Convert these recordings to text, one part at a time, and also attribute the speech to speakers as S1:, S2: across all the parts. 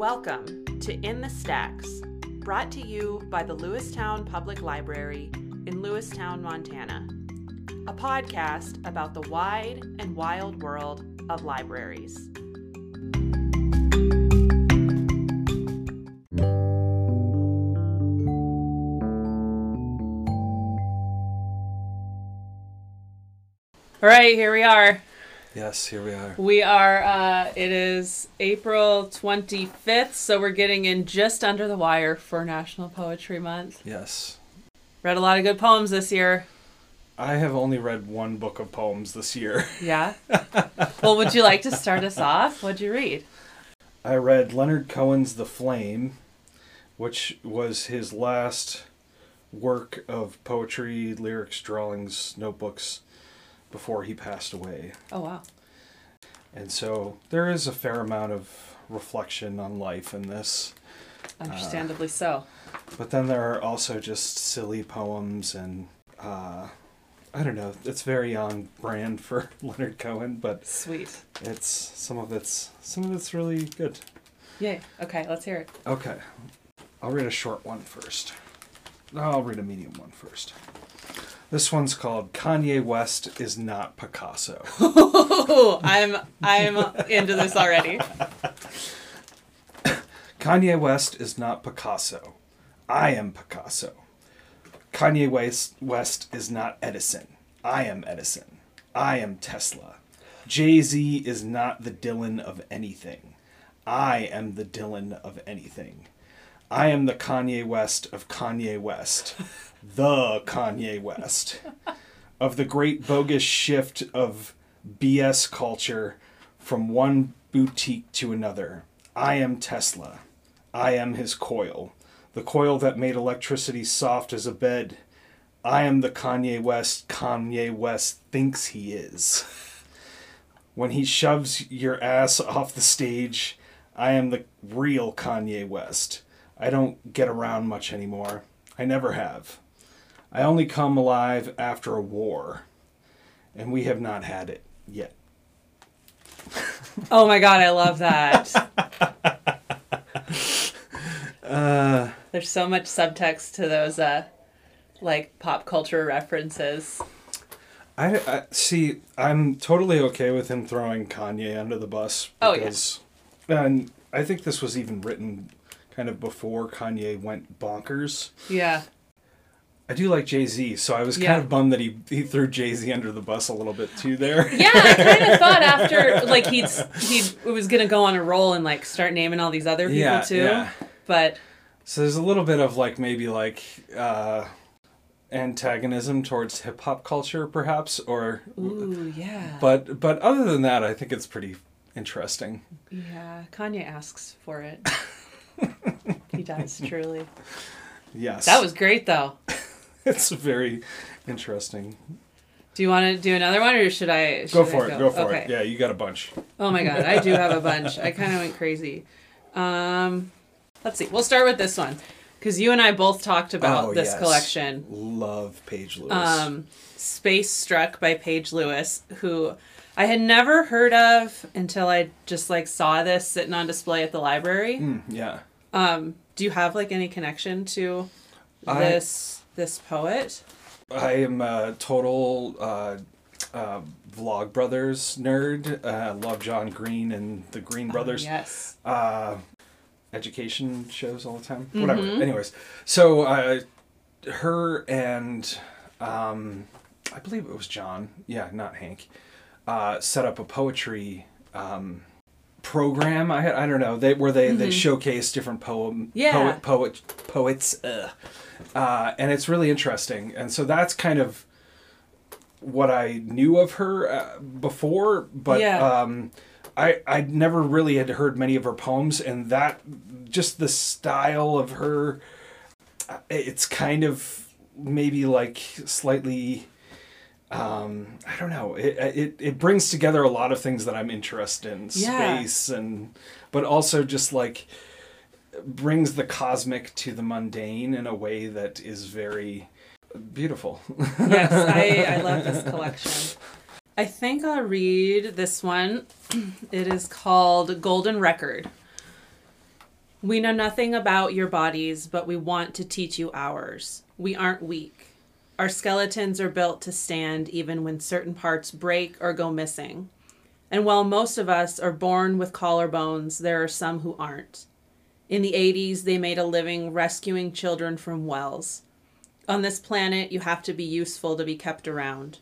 S1: Welcome to In the Stacks, brought to you by the Lewistown Public Library in Lewistown, Montana. A podcast about the wide and wild world of libraries. All right, here we are.
S2: Yes, here we are.
S1: We are, uh, it is April 25th, so we're getting in just under the wire for National Poetry Month.
S2: Yes.
S1: Read a lot of good poems this year.
S2: I have only read one book of poems this year.
S1: Yeah? well, would you like to start us off? What'd you read?
S2: I read Leonard Cohen's The Flame, which was his last work of poetry, lyrics, drawings, notebooks before he passed away.
S1: Oh, wow.
S2: And so there is a fair amount of reflection on life in this.
S1: Understandably so.
S2: But then there are also just silly poems and uh, I don't know. It's very on brand for Leonard Cohen, but
S1: Sweet.
S2: it's some of it's some of it's really good.
S1: Yay. Okay, let's hear it.
S2: Okay, I'll read a short one first. No, I'll read a medium one first. This one's called Kanye West is not Picasso.
S1: Oh, I'm I'm into this already.
S2: Kanye West is not Picasso. I am Picasso. Kanye West, West is not Edison. I am Edison. I am Tesla. Jay Z is not the Dylan of anything. I am the Dylan of anything. I am the Kanye West of Kanye West. The Kanye West. Of the great bogus shift of BS culture from one boutique to another. I am Tesla. I am his coil. The coil that made electricity soft as a bed. I am the Kanye West Kanye West thinks he is. When he shoves your ass off the stage, I am the real Kanye West. I don't get around much anymore. I never have. I only come alive after a war. And we have not had it yet.
S1: Oh my god, I love that.
S2: Uh,
S1: There's so much subtext to those uh like pop culture references.
S2: I, I see. I'm totally okay with him throwing Kanye under the bus
S1: Oh, yeah.
S2: because, and I think this was even written kind of before Kanye went bonkers.
S1: Yeah.
S2: I do like Jay Z, so I was
S1: Yeah.
S2: kind of bummed that he he threw Jay Z under the bus a little bit too there.
S1: Yeah, I kind of thought after like he'd he was gonna go on a roll and like start naming all these other people
S2: Yeah,
S1: too.
S2: yeah.
S1: But
S2: So there's a little bit of like maybe like uh, antagonism towards hip hop culture, perhaps, or
S1: ooh, yeah,
S2: but but other than that, I think it's pretty interesting.
S1: yeah. Kanye asks for it. he does truly.
S2: Yes,
S1: That was great though.
S2: it's very interesting.
S1: Do you want to do another one or should I?
S2: Go for
S1: I
S2: it. Go for
S1: okay.
S2: it. Yeah, you got a bunch.
S1: Oh my god, I do have a bunch. I kind of went crazy. Um, let's see. We'll start with this one because you and I both talked about
S2: Oh,
S1: this
S2: yes.
S1: collection.
S2: Love Paige Lewis.
S1: um, Space Struck by Paige Lewis, who I had never heard of until I just like saw this sitting on display at the library.
S2: Mm, yeah.
S1: Um, do you have like any connection to
S2: I-
S1: this this poet?
S2: I am a total uh, uh, Vlog Brothers nerd. Uh, I love John Green and the Green Brothers.
S1: Oh, yes.
S2: uh, education shows all the time.
S1: Mm-hmm.
S2: Whatever. Anyways, so uh, her and um, I believe it was John. Yeah, not Hank. Uh, set up a poetry um, program. I I don't know. They where they they showcase different poem
S1: Mm-hmm. Yeah.
S2: poet poet poets. Uh, uh, and it's really interesting. And so that's kind of what I knew of her uh, before, but
S1: Yeah.
S2: um, I I never really had heard many of her poems, and that just the style of her, uh, it's kind of maybe like slightly. Um, I don't know. It, it it brings together a lot of things that I'm interested in,
S1: Yeah.
S2: space and, but also just like brings the cosmic to the mundane in a way that is very beautiful.
S1: yes, I, I love this collection. I think I'll read this one. It is called Golden Record. We know nothing about your bodies, but we want to teach you ours. We aren't weak. Our skeletons are built to stand even when certain parts break or go missing. And while most of us are born with collarbones, there are some who aren't. In the 80s, they made a living rescuing children from wells. On this planet, you have to be useful to be kept around.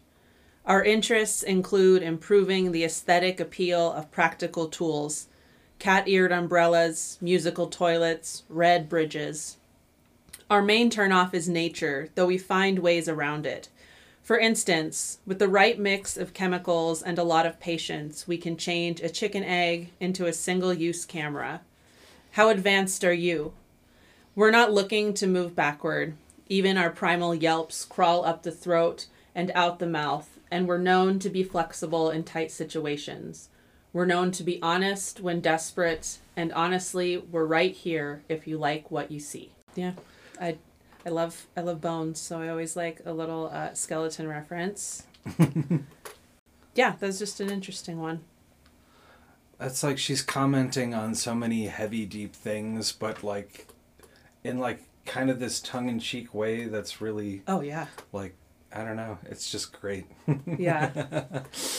S1: Our interests include improving the aesthetic appeal of practical tools cat eared umbrellas, musical toilets, red bridges. Our main turnoff is nature, though we find ways around it. For instance, with the right mix of chemicals and a lot of patience, we can change a chicken egg into a single use camera. How advanced are you? We're not looking to move backward. Even our primal yelps crawl up the throat and out the mouth, and we're known to be flexible in tight situations. We're known to be honest when desperate, and honestly, we're right here if you like what you see. Yeah, I, I love I love bones, so I always like a little uh, skeleton reference. yeah, that's just an interesting one.
S2: That's like she's commenting on so many heavy, deep things, but like in like kind of this tongue in cheek way that's really
S1: Oh yeah.
S2: like I don't know. It's just great.
S1: Yeah.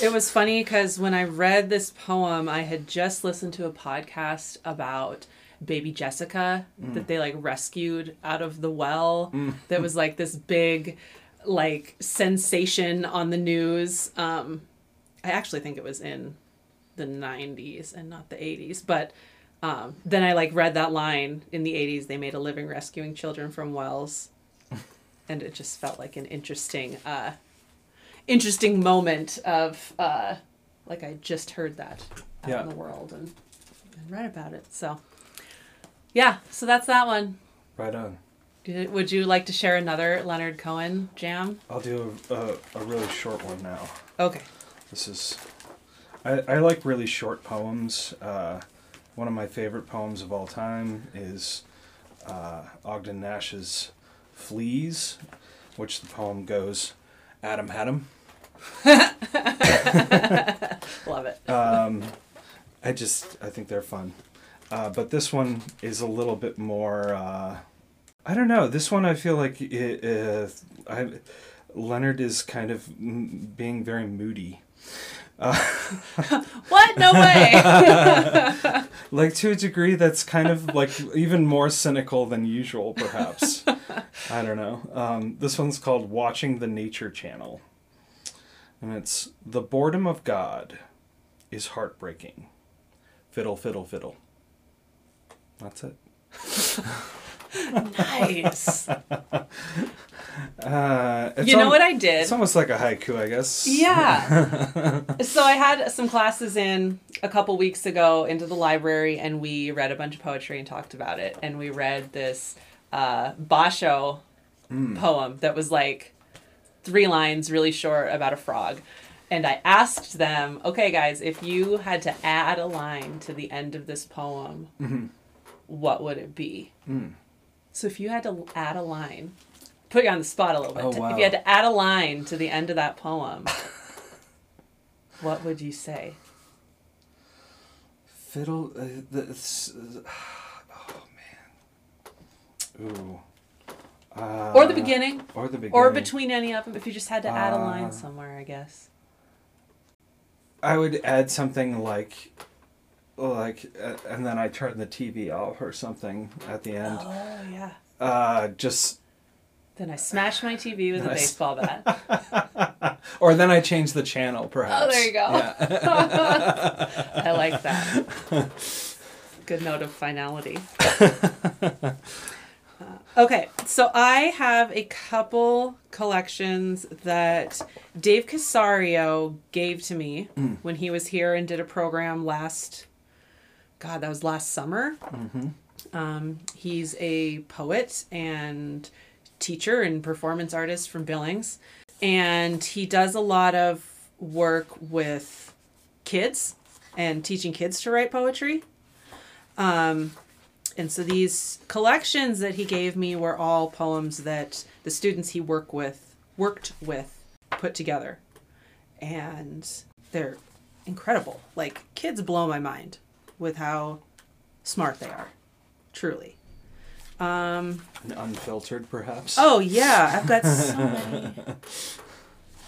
S1: it was funny because when I read this poem, I had just listened to a podcast about baby Jessica that they like rescued out of the well. That was like this big, like, sensation on the news. Um, I actually think it was in the 90s and not the 80s. But um, then I like read that line in the 80s they made a living rescuing children from wells. and it just felt like an interesting uh, interesting moment of uh, like I just heard that out
S2: Yeah.
S1: in the world and, and read about it. So yeah, so that's that one.
S2: right on.
S1: Would you like to share another Leonard Cohen jam?
S2: I'll do a, a, a really short one now.
S1: Okay.
S2: This is. I, I like really short poems. Uh, one of my favorite poems of all time is uh, Ogden Nash's Fleas, which the poem goes Adam had him.
S1: Love it.
S2: Um, I just I think they're fun, uh, but this one is a little bit more. Uh, I don't know. This one I feel like it, uh, I, Leonard is kind of mm, being very moody.
S1: what? No way.
S2: like to a degree that's kind of like even more cynical than usual perhaps i don't know um, this one's called watching the nature channel and it's the boredom of god is heartbreaking fiddle fiddle fiddle that's it
S1: nice.
S2: uh,
S1: You know
S2: al-
S1: what I did?
S2: it's almost like a haiku i guess
S1: Yeah. so I had some classes in a couple weeks ago into the library, and we read a bunch of poetry and talked about it. And we read this uh, Basho poem that was like three lines, really short, about a frog. And I asked them, okay, guys, if you had to add a line to the end of this poem, what would it be? So if you had to add a line, put you on the spot a little bit.
S2: Oh,
S1: If you had to add a line to the end of that poem, what would you say?
S2: fiddle uh, the, uh, oh man ooh uh,
S1: Or the beginning,
S2: or the beginning
S1: or between any of them, if you just had to add a
S2: Uh,
S1: line somewhere, I guess.
S2: I would add something like, like, uh, and then I turn the TV off or something at the end.
S1: Oh, yeah.
S2: Uh, just,
S1: Then I smash my TV with a
S2: Nice.
S1: baseball bat.
S2: or then I change the channel, perhaps.
S1: Oh, there you go.
S2: Yeah.
S1: I like that. Good note of finality. Uh, okay, so I have a couple collections that Dave Casario gave to me when he was here and did a program last. God, that was last summer. Um, he's a poet and teacher and performance artist from Billings, and he does a lot of work with kids and teaching kids to write poetry. Um, and so these collections that he gave me were all poems that the students he work with worked with put together, and they're incredible. Like kids blow my mind with how smart they are truly. Um,
S2: And unfiltered, perhaps.
S1: oh yeah, I've got so many.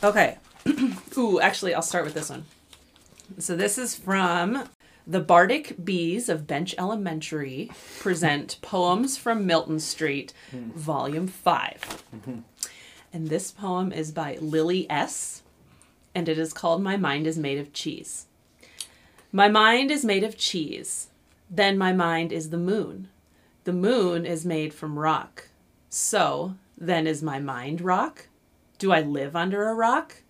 S1: Okay. Ooh, actually, I'll start with this one. So this is from the Bardic Bees of Bench Elementary present Poems from Milton Street, Volume 5. And this poem is by Lilly S. And it is called My Mind is Made of Cheese. My mind is made of cheese. Then my mind is the moon. The moon is made from rock. So, then is my mind rock? Do I live under a rock?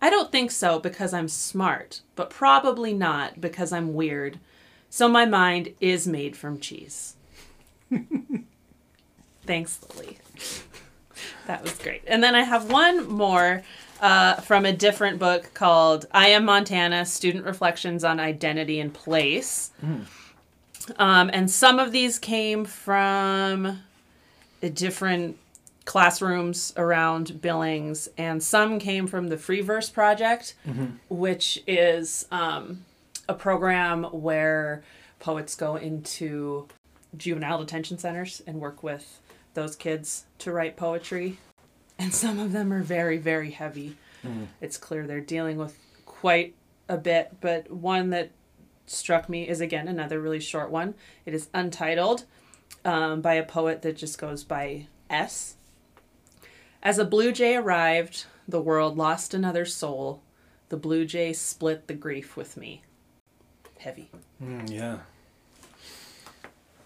S1: I don't think so because I'm smart, but probably not because I'm weird. So my mind is made from cheese. Thanks, Lilly. that was great. And then I have one more uh, from a different book called I Am Montana Student Reflections on Identity and Place. Um, and some of these came from different classrooms around Billings, and some came from the Free Verse Project, which is um, a program where poets go into juvenile detention centers and work with those kids to write poetry. And some of them are very, very heavy. It's clear they're dealing with quite a bit, but one that struck me is again another really short one. It is untitled um, by a poet that just goes by S. As a blue jay arrived, the world lost another soul. The blue jay split the grief with me. Heavy.
S2: Mm, yeah.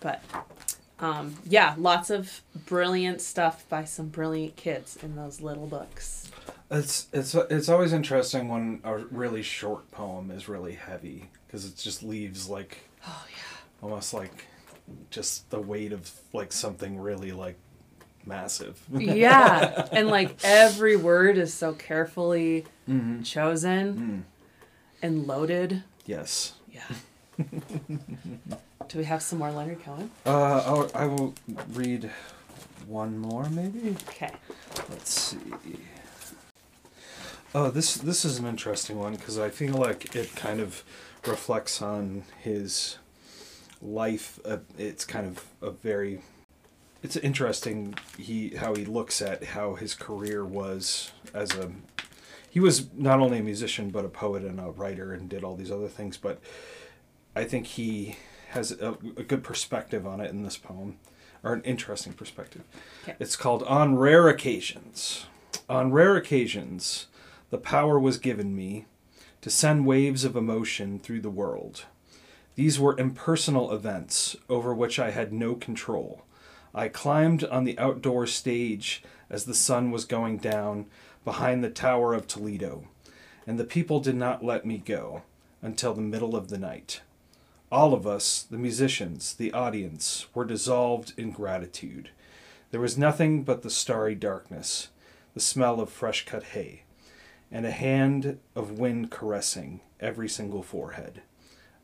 S1: But um, yeah, lots of brilliant stuff by some brilliant kids in those little books.
S2: It's it's it's always interesting when a really short poem is really heavy because it just leaves like
S1: Oh yeah.
S2: almost like just the weight of like something really like massive.
S1: Yeah, and like every word is so carefully chosen and loaded.
S2: yes.
S1: Yeah. Do we have some more Leonard Cohen?
S2: Uh, I'll, I will read one more maybe.
S1: Okay.
S2: Let's see. Oh, this this is an interesting one because I feel like it kind of reflects on his life. Uh, it's kind of a very. It's interesting he how he looks at how his career was as a. He was not only a musician but a poet and a writer and did all these other things. But I think he has a, a good perspective on it in this poem, or an interesting perspective.
S1: Okay.
S2: It's called On Rare Occasions. On rare occasions, the power was given me to send waves of emotion through the world. These were impersonal events over which I had no control. I climbed on the outdoor stage as the sun was going down behind the Tower of Toledo, and the people did not let me go until the middle of the night. All of us, the musicians, the audience, were dissolved in gratitude. There was nothing but the starry darkness, the smell of fresh cut hay, and a hand of wind caressing every single forehead.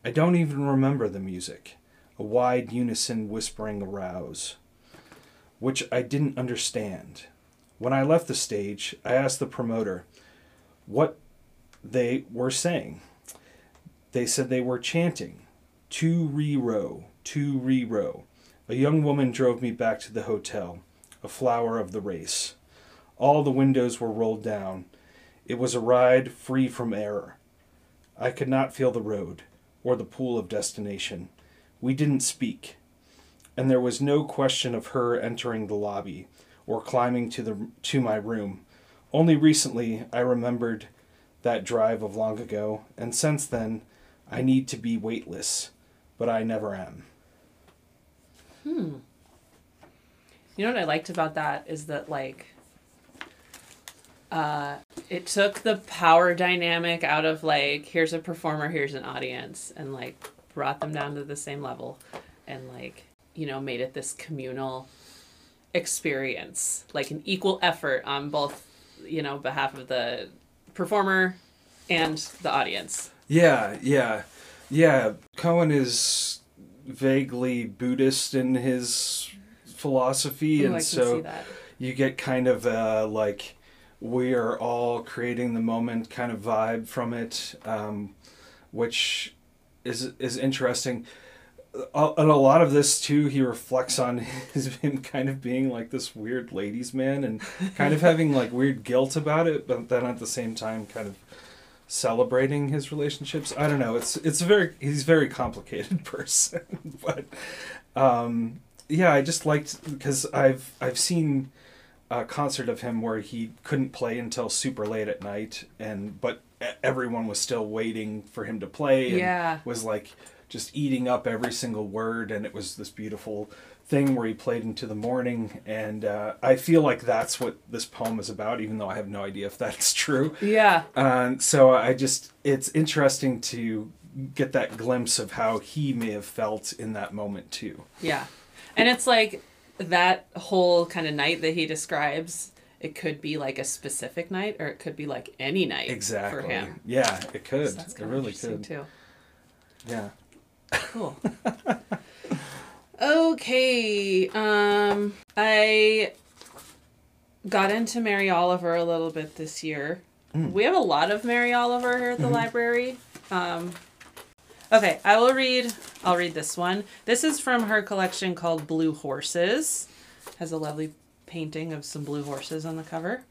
S2: I don't even remember the music, a wide unison whispering arouse, which I didn't understand. When I left the stage, I asked the promoter what they were saying. They said they were chanting, two re row, two re row. A young woman drove me back to the hotel, a flower of the race. All the windows were rolled down. It was a ride free from error. I could not feel the road or the pool of destination. We didn't speak, and there was no question of her entering the lobby or climbing to the to my room. Only recently I remembered that drive of long ago, and since then I need to be weightless, but I never am. Hmm.
S1: You know what I liked about that is that like uh it took the power dynamic out of like here's a performer, here's an audience and like brought them down to the same level and like you know made it this communal experience, like an equal effort on both you know behalf of the performer and the audience.
S2: Yeah, yeah, yeah. Cohen is vaguely Buddhist in his philosophy,
S1: Ooh,
S2: and so you get kind of uh, like we are all creating the moment kind of vibe from it, um, which is is interesting. a, and a lot of this too, he reflects on his him kind of being like this weird ladies' man and kind of having like weird guilt about it, but then at the same time, kind of celebrating his relationships. I don't know. It's it's a very he's a very complicated person, but um, yeah, I just liked because I've I've seen a concert of him where he couldn't play until super late at night, and but everyone was still waiting for him to play. And
S1: Yeah.
S2: was like just eating up every single word, and it was this beautiful thing where he played into the morning. And uh, I feel like that's what this poem is about, even though I have no idea if that's true.
S1: Yeah.
S2: Um, so I just, it's interesting to get that glimpse of how he may have felt in that moment too.
S1: Yeah. And it's like that whole kind of night that he describes, it could be like a specific night or it could be like any night
S2: Exactly.
S1: for him.
S2: Yeah, it could.
S1: So that's
S2: it really could.
S1: too.
S2: Yeah.
S1: Cool. okay. Um I got into Mary Oliver a little bit this year. We have a lot of Mary Oliver here at the library. Um Okay, I will read I'll read this one. This is from her collection called Blue Horses. Has a lovely painting of some blue horses on the cover.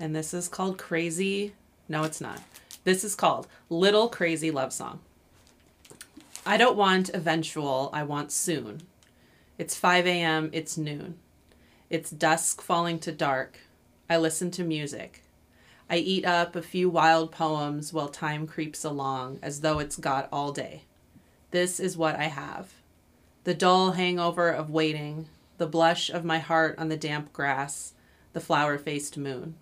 S1: And this is called Crazy. No, it's not. This is called Little Crazy Love Song. I don't want eventual, I want soon. It's 5 a.m., it's noon. It's dusk falling to dark. I listen to music. I eat up a few wild poems while time creeps along as though it's got all day. This is what I have the dull hangover of waiting, the blush of my heart on the damp grass, the flower faced moon.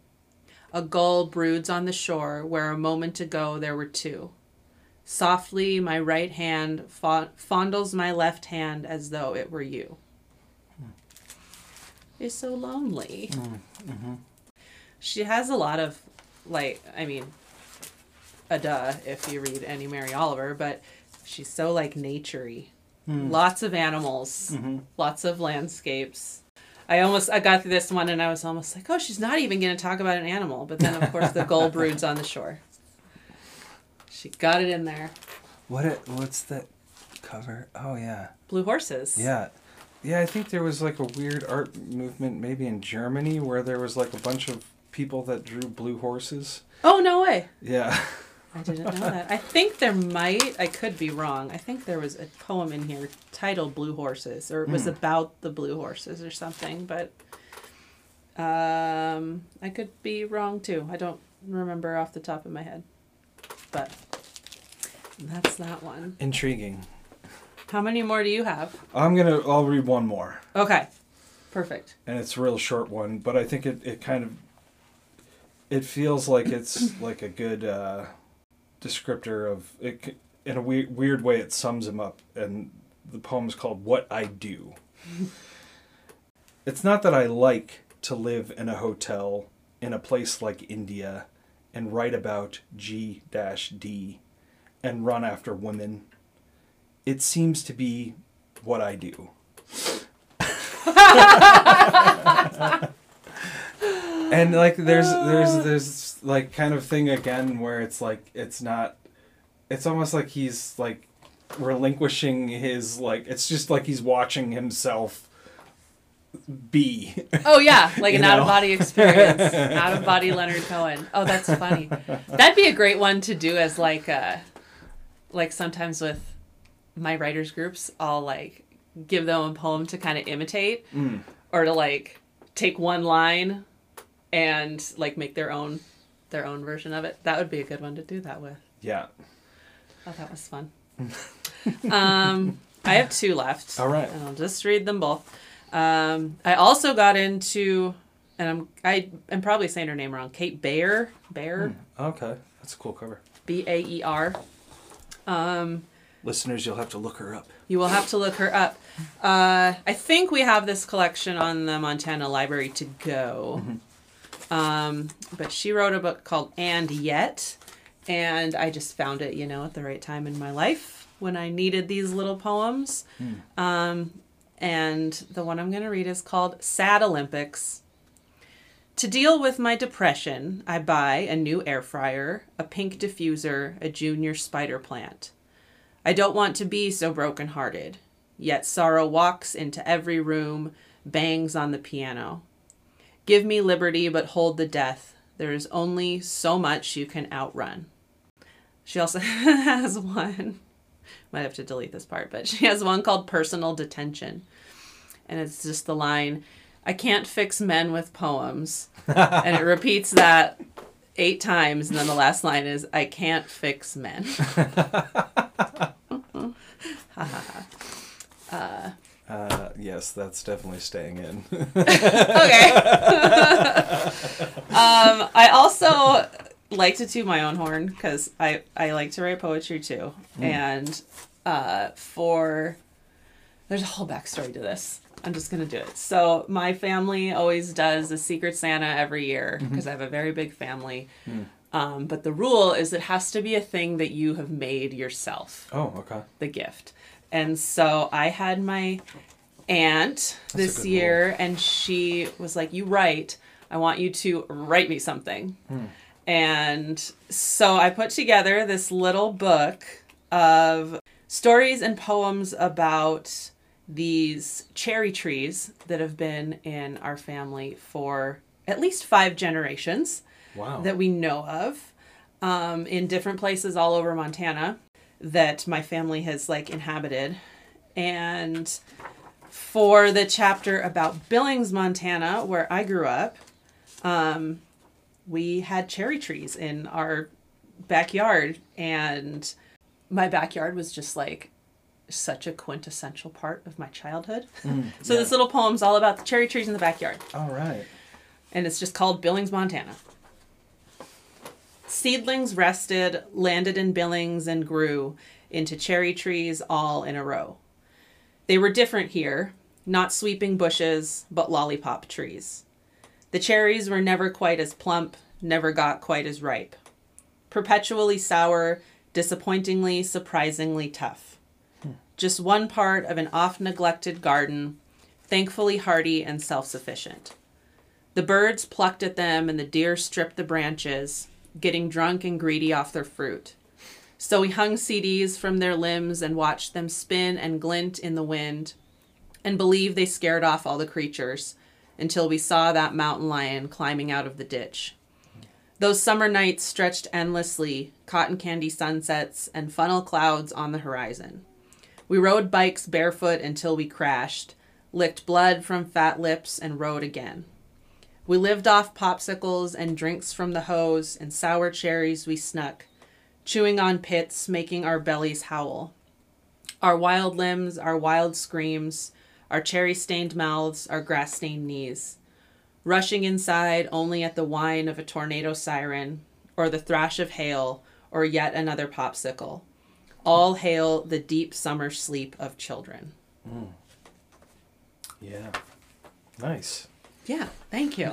S1: A gull broods on the shore where a moment ago there were two. Softly, my right hand fondles my left hand as though it were you. Hmm. It's so lonely. Hmm, mm-hmm. She has a lot of, like, I mean, a duh if you read any Mary Oliver, but she's so, like, naturey. Hmm. Lots of animals, mm-hmm. lots of landscapes. I almost I got through this one and I was almost like, oh, she's not even going to talk about an animal. But then, of course, the gull broods on the shore. She got it in there.
S2: What? It, what's that cover? Oh yeah.
S1: Blue horses.
S2: Yeah. Yeah, I think there was like a weird art movement maybe in Germany where there was like a bunch of people that drew blue horses.
S1: Oh no way!
S2: Yeah.
S1: I didn't know that. I think there might. I could be wrong. I think there was a poem in here titled "Blue Horses," or it was about the blue horses or something. But um, I could be wrong too. I don't remember off the top of my head. But that's that one.
S2: Intriguing.
S1: How many more do you have?
S2: I'm gonna. I'll read one more,
S1: Okay, perfect.
S2: and it's a real short one, but I think it, it kind of. It feels like it's like a good uh, descriptor of it. c- In a weird weird way, it sums him up, and the poem is called "What I Do." it's not that I like to live in a hotel in a place like India, and write about G D, and run after women. It seems to be what I do. and like there's there's there's like kind of thing again where it's like it's not it's almost like he's like relinquishing his like it's just like he's watching himself be
S1: Oh yeah, like an out of body experience, out of body Leonard Cohen. Oh, that's funny. That'd be a great one to do as like uh like sometimes with my writers groups, I'll like give them a poem to kind of imitate
S2: Mm.
S1: or to like take one line and like make their own their own version of it. That would be a good one to do that with.
S2: yeah
S1: Oh, that was fun. um, I have two left.
S2: All right.
S1: And I'll just read them both. Um, I also got into, and I'm I am probably saying her name wrong. Kate Baer, Baer,
S2: okay that's a cool cover
S1: B A E R. Um,
S2: listeners you'll have to look her up
S1: you will have to look her up. Uh, I think we have this collection on the Montana Library to go. Um, but she wrote a book called And Yet, and I just found it, you know, at the right time in my life when I needed these little poems. Um, and the one I'm going to read is called Sad Olympics. To deal with my depression, I buy a new air fryer, a pink diffuser, a junior spider plant. I don't want to be so broken-hearted. Yet sorrow walks into every room, bangs on the piano. Give me liberty, but hold the death. There is only so much you can outrun. She also has one. Might have to delete this part, but she has one called Personal Detention. And it's just the line I can't fix men with poems. and it repeats that eight times. And then the last line is I can't fix men.
S2: Uh, yes, that's definitely staying in.
S1: okay. um, I also like to toot my own horn because I, I like to write poetry too. And uh, for there's a whole backstory to this. I'm just gonna do it. So my family always does a Secret Santa every year because I have a very big family. Um, but the rule is it has to be a thing that you have made yourself
S2: oh, okay.
S1: the gift. And so I had my aunt
S2: a
S1: this year, and she was like, You write. I want you to write me something. And so I put together this little book of stories and poems about these cherry trees that have been in our family for at least five generations
S2: Wow.
S1: that we know of um, in different places all over Montana that my family has like inhabited. And for the chapter about Billings, Montana, where I grew up, um, we had cherry trees in our backyard. And my backyard was just like such a quintessential part of my childhood. Mm, so
S2: yeah.
S1: this little poem's all about the cherry trees in the backyard
S2: All right.
S1: and it's just called Billings, Montana. Seedlings rested, landed in Billings, and grew into cherry trees all in a row. They were different here, not sweeping bushes, but lollipop trees. The cherries were never quite as plump, never got quite as ripe. Perpetually sour, disappointingly, surprisingly tough. Just one part of an oft neglected garden, thankfully hardy and self sufficient. The birds plucked at them and the deer stripped the branches, getting drunk and greedy off their fruit. So we hung CDs from their limbs and watched them spin and glint in the wind and believed they scared off all the creatures until we saw that mountain lion climbing out of the ditch. Those summer nights stretched endlessly, cotton candy sunsets and funnel clouds on the horizon. We rode bikes barefoot until we crashed, licked blood from fat lips, and rode again. We lived off popsicles and drinks from the hose and sour cherries we snuck, chewing on pits, making our bellies howl. Our wild limbs, our wild screams, our cherry stained mouths, our grass stained knees. Rushing inside only at the whine of a tornado siren, or the thrash of hail, or yet another popsicle. All hail the deep summer sleep of children.
S2: Yeah. Nice.
S1: Yeah, thank you.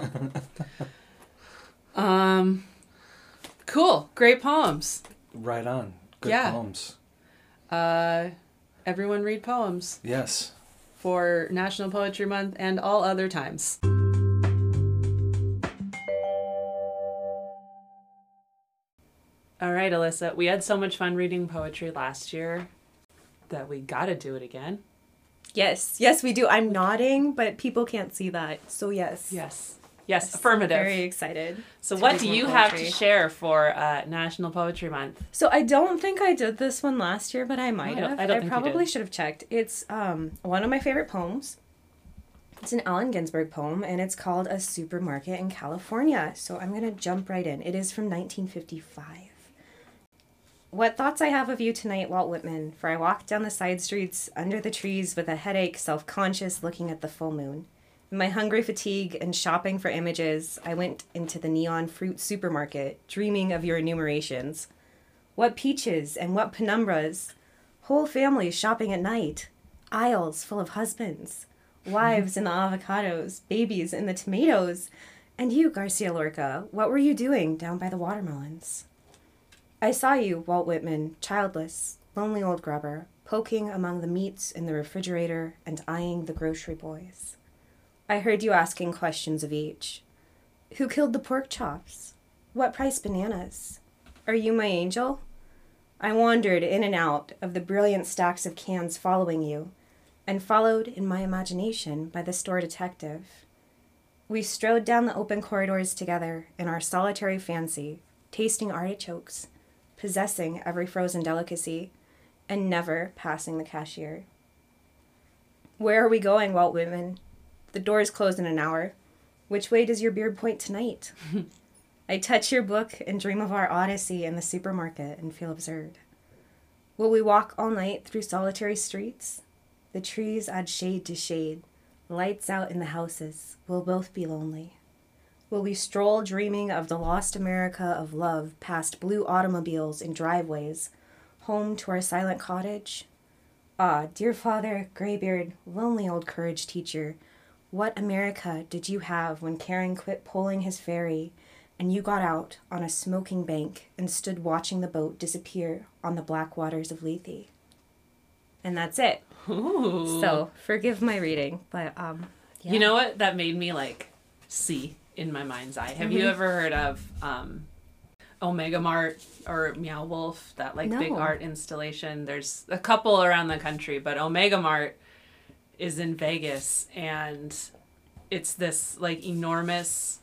S1: um cool, great poems.
S2: Right on. Good
S1: Yeah.
S2: poems.
S1: Uh everyone read poems
S2: Yes.
S1: for National Poetry Month and all other times. All right, Alissa, we had so much fun reading poetry last year that we got to do it again.
S3: Yes, yes, we do. I'm nodding, but people can't see that. So yes.
S1: Yes. Yes, affirmative.
S3: Very excited.
S1: so what do you have to share for uh, National Poetry Month?
S3: So I don't think I did this one last year, but I might
S1: I don't-
S3: have.
S1: I don't think you
S3: probably should have checked. It's um one of my favorite poems. It's an Allen Ginsberg poem, and it's called "A Supermarket in California." So I'm gonna jump right in. It is from 1955. What thoughts I have of you tonight, Walt Whitman, for I walked down the side streets under the trees with a headache, self conscious, looking at the full moon. In my hungry fatigue and shopping for images, I went into the neon fruit supermarket, dreaming of your enumerations. What peaches and what penumbras! Whole families shopping at night. Aisles full of husbands. Wives in the avocados, babies in the tomatoes. And you, Garcia Lorca, what were you doing down by the watermelons? I saw you, Walt Whitman, childless, lonely old grubber, poking among the meats in the refrigerator and eyeing the grocery boys. I heard you asking questions of each. Who killed the pork chops? What price bananas? Are you my angel? I wandered in and out of the brilliant stacks of cans following you, and followed in my imagination by the store detective. We strode down the open corridors together in our solitary fancy, tasting artichokes, possessing every frozen delicacy, and never passing the cashier. Where are we going, Walt Whitman? The doors close in an hour. Which way does your beard point tonight? I touch your book and dream of our odyssey in the supermarket and feel absurd. Will we walk all night through solitary streets? The trees add shade to shade, lights out in the houses. We'll both be lonely. Will we stroll dreaming of the lost America of love past blue automobiles and driveways, home to our silent cottage? Ah, dear father, graybeard, lonely old courage teacher, what America did you have when Charon quit pulling his ferry and you got out on a smoking bank and stood watching the boat disappear on the black waters of Lethe? And that's it.
S1: Ooh.
S3: So forgive my reading, but um,
S1: You know what? That made me like see in my mind's eye. Have you
S3: Mm-hmm.
S1: ever heard of um, Omega Mart or Meow Wolf? That like big art installation. There's a couple around the country, but Omega Mart is in Vegas, and it's this like enormous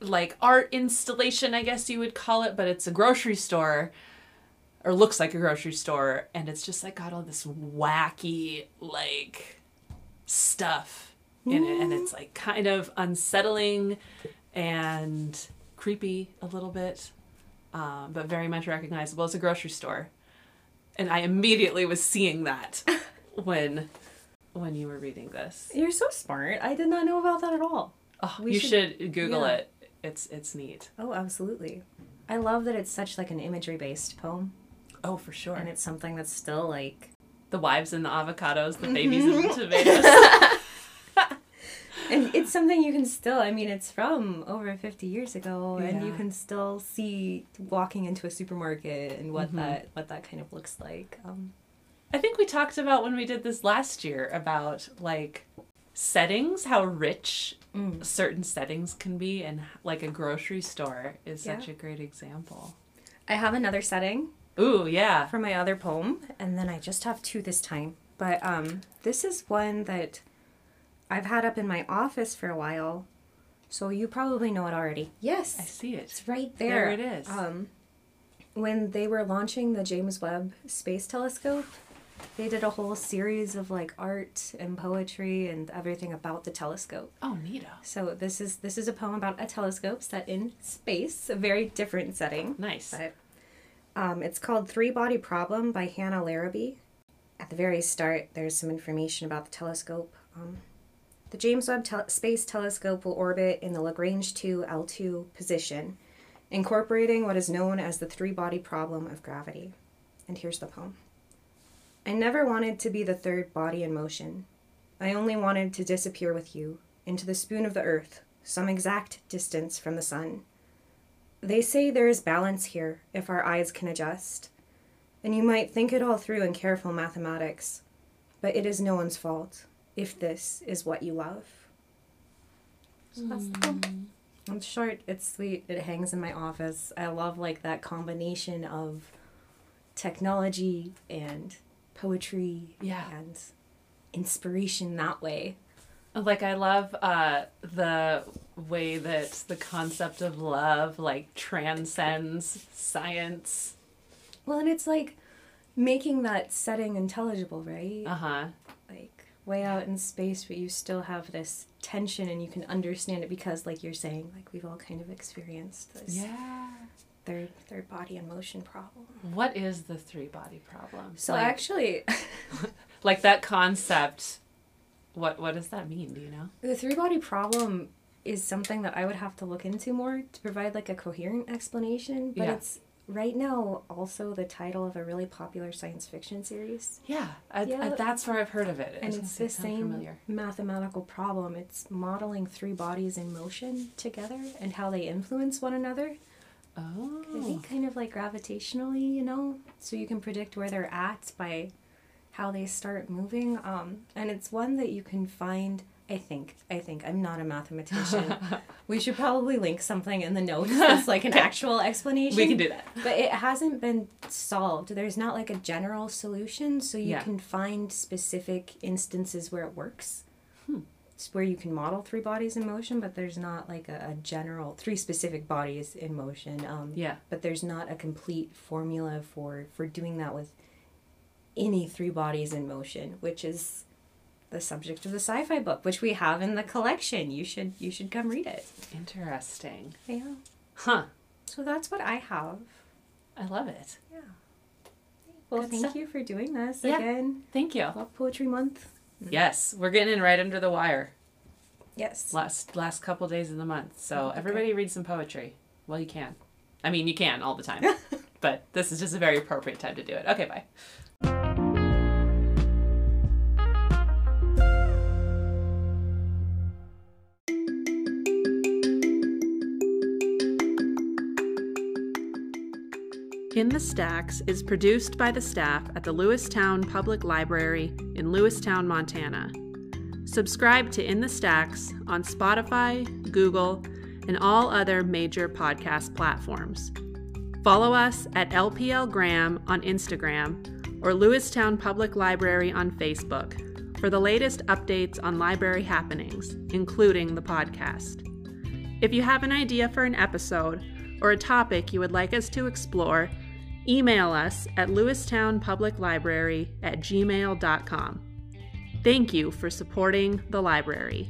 S1: like art installation, I guess you would call it, but it's a grocery store or looks like a grocery store and it's just like got all this wacky like stuff in it and it's like kind of unsettling and creepy a little bit um, but very much recognizable. As a grocery store. And i immediately was seeing that when when you were reading this.
S3: You're so smart. I did not know about that at all.
S1: oh,
S3: We
S1: you
S3: should-
S1: should, google
S3: yeah.
S1: it. It's it's neat.
S3: Oh, absolutely. I love that it's such like an imagery based poem.
S1: Oh for sure.
S3: And it's something that's still like
S1: the wives and the avocados the babies and the tomatoes
S3: and it's something you can still I mean it's from over 50 years ago and you can still see walking into a supermarket and what
S1: Mhm.
S3: that what that kind of looks like. Um
S1: I think we talked about when we did this last year about like settings, how rich
S3: Mm.
S1: certain settings can be, and like a grocery store is such a great example.
S3: I have another setting
S1: Ooh, yeah.
S3: for my other poem, and then I just have two this time. But um, this is one that I've had up in my office for a while, so you probably know it already. Yes,
S1: I see it.
S3: it's right
S1: There
S3: there.
S1: it is.
S3: Um, when they were launching the James Webb Space Telescope, they did a whole series of like art and poetry and everything about the telescope.
S1: Oh, neato.
S3: So this is this is a poem about a telescope set in space, a very different setting.
S1: Nice.
S3: But um, it's called Three Body Problem by Hannah Larrabee. At the very start, there's some information about the telescope. Um, the James Webb tel- Space Telescope will orbit in the Lagrange 2 L2 position, incorporating what is known as the three body problem of gravity. And here's the poem I never wanted to be the third body in motion. I only wanted to disappear with you into the spoon of the earth, some exact distance from the sun. They say there is balance here if our eyes can adjust. And you might think it all through in careful mathematics, but it is no one's fault if this is what you love. So that's the poem. It's short, it's sweet, it hangs in my office. I love like that combination of technology and poetry
S1: Yeah.
S3: and inspiration that way.
S1: Like I love uh, the way that the concept of love like transcends science.
S3: Well, and it's like making that setting intelligible, right?
S1: Uh huh.
S3: Way out in space but you still have this tension and you can understand it because like you're saying like we've all kind of experienced this
S1: Yeah.
S3: third third body in motion problem
S1: What is the three body problem?
S3: so
S1: like,
S3: actually
S1: like that concept. What what does that mean? Do you know?
S3: the three body problem is something that i would have to look into more to provide like a coherent explanation but
S1: Yeah.
S3: it's right now also the title of a really popular science fiction series
S1: Yeah, I, I, that's where I've heard of it.
S3: And
S1: gonna
S3: it's the same
S1: familiar.
S3: mathematical problem. It's modeling three bodies in motion together and how they influence one another.
S1: Oh.
S3: I think kind of like gravitationally, you know, so you can predict where they're at by how they start moving. Um, and it's one that you can find I think. I think. I'm not a mathematician. we should probably link something in the notes that's like an actual explanation.
S1: We can do that.
S3: But it hasn't been solved. There's not like a general solution, so you
S1: Yeah.
S3: can find specific instances where it works. It's where you can model three bodies in motion, but there's not like a, a general three specific bodies in motion. Um,
S1: Yeah.
S3: But there's not a complete formula for for doing that with any three bodies in motion, which is the subject of the sci-fi book, which we have in the collection. You should you should come read it.
S1: Interesting.
S3: Yeah.
S1: Huh.
S3: So that's what I have.
S1: I love it.
S3: Yeah. Well,
S1: Good
S3: thank
S1: stuff.
S3: you for doing this
S1: Yeah.
S3: again.
S1: Thank you.
S3: Love Poetry Month. Mm-hmm.
S1: Yes, we're getting in right under the wire.
S3: Yes.
S1: Last last couple days of the month. So
S3: Okay.
S1: everybody read some poetry. Well, you can. I mean, you can all the time. but this is just a very appropriate time to do it. Okay, bye. In the Stacks is produced by the staff at the Lewistown Public Library in Lewistown, Montana. Subscribe to In the Stacks on Spotify, Google, and all other major podcast platforms. Follow us at LPL Graham on Instagram or Lewistown Public Library on Facebook for the latest updates on library happenings, including the podcast. If you have an idea for an episode or a topic you would like us to explore, email us at lewistownpubliclibrary at gmail.com. Thank you for supporting the library.